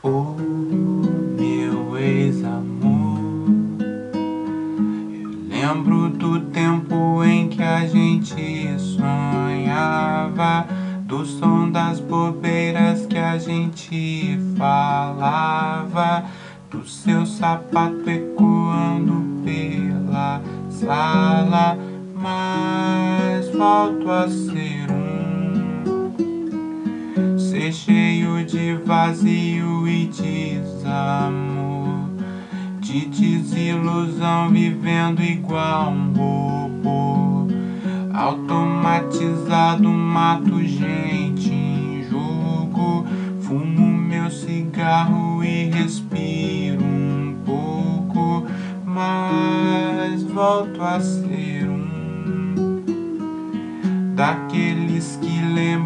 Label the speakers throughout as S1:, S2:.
S1: Oh, meu ex-amor. Eu lembro do tempo em que a gente sonhava Do som das bobeiras que a gente falava Do seu sapato ecoando pela sala Mas volto a ser um. Ser de vazio e desamor De desilusão vivendo igual um robô Automatizado, mato gente em jogo Fumo meu cigarro e respiro um pouco Mas volto a ser um Daqueles que lembram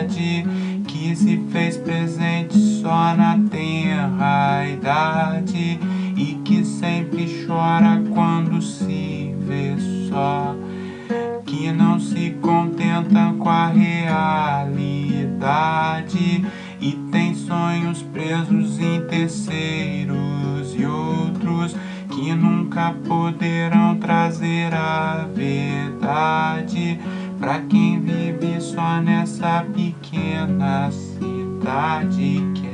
S1: cidade que se fez presente só na tenra idade e que sempre chora quando se vê só, que não se contenta com a realidade e tem sonhos presos em terceiros e outros que nunca poderão trazer a verdade Pra quem vive só nessa pequena cidade que